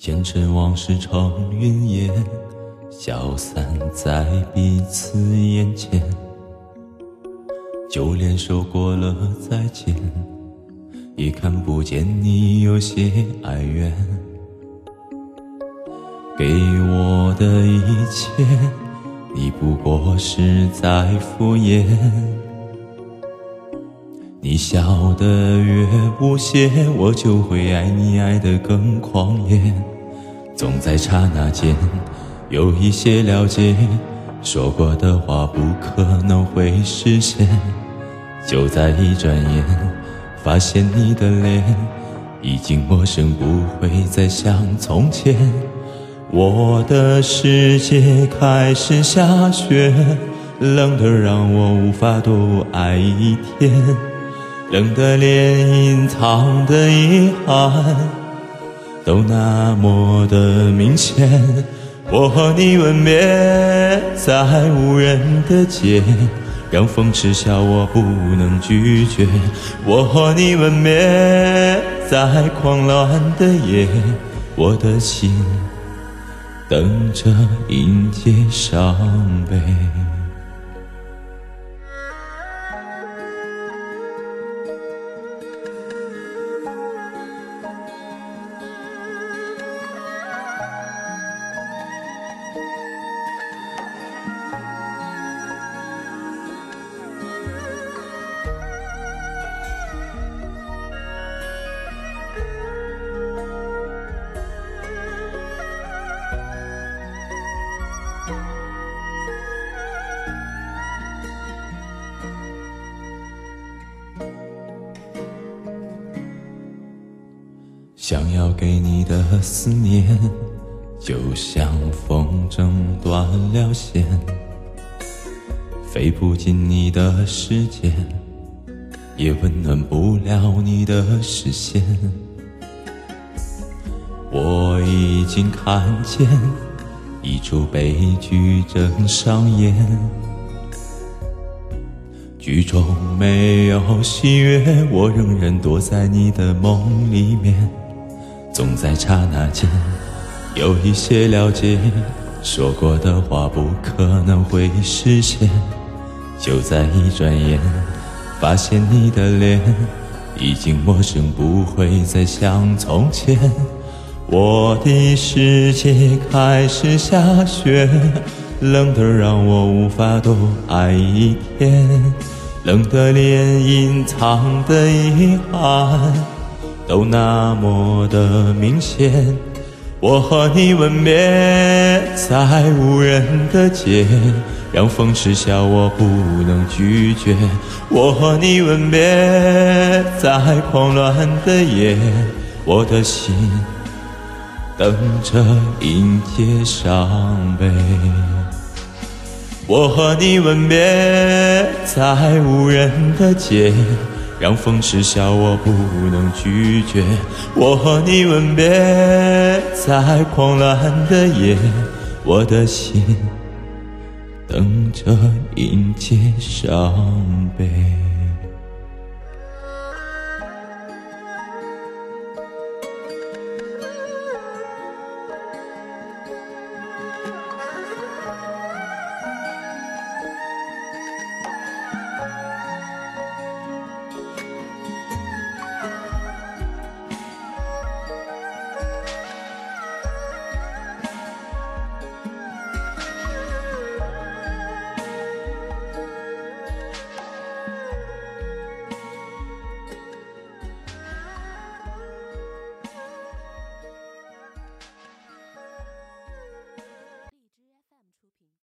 前尘往事成云烟，消散在彼此眼前。就连说过了再见，也看不见你有些哀怨。给我的一切，你不过是在敷衍。你笑得越无邪，我就会爱你爱得更狂野。总在刹那间有一些了解，说过的话不可能会实现。就在一转眼，发现你的脸已经陌生，不会再像从前。我的世界开始下雪，冷得让我无法多爱一天，冷得连隐藏的遗憾都那么的明显。我和你吻别在无人的街，让风痴笑我不能拒绝。我和你吻别在狂乱的夜，我的心。等着迎接伤悲。想要给你的思念，就像风筝断了线，飞不进你的世界，也温暖不了你的视线。我已经看见一出悲剧正上演，剧中没有喜悦，我仍然躲在你的梦里面。总在刹那间有一些了解，说过的话不可能会实现。就在一转眼，发现你的脸已经陌生，不会再像从前。我的世界开始下雪，冷得让我无法多爱一天，冷得连隐藏的遗憾。都那么的明显，我和你吻别在无人的街，让风痴笑我不能拒绝。我和你吻别在狂乱的夜，我的心等着迎接伤悲。我和你吻别在无人的街。让风痴笑，我不能拒绝。我和你吻别在狂乱的夜，我的心等着迎接伤悲。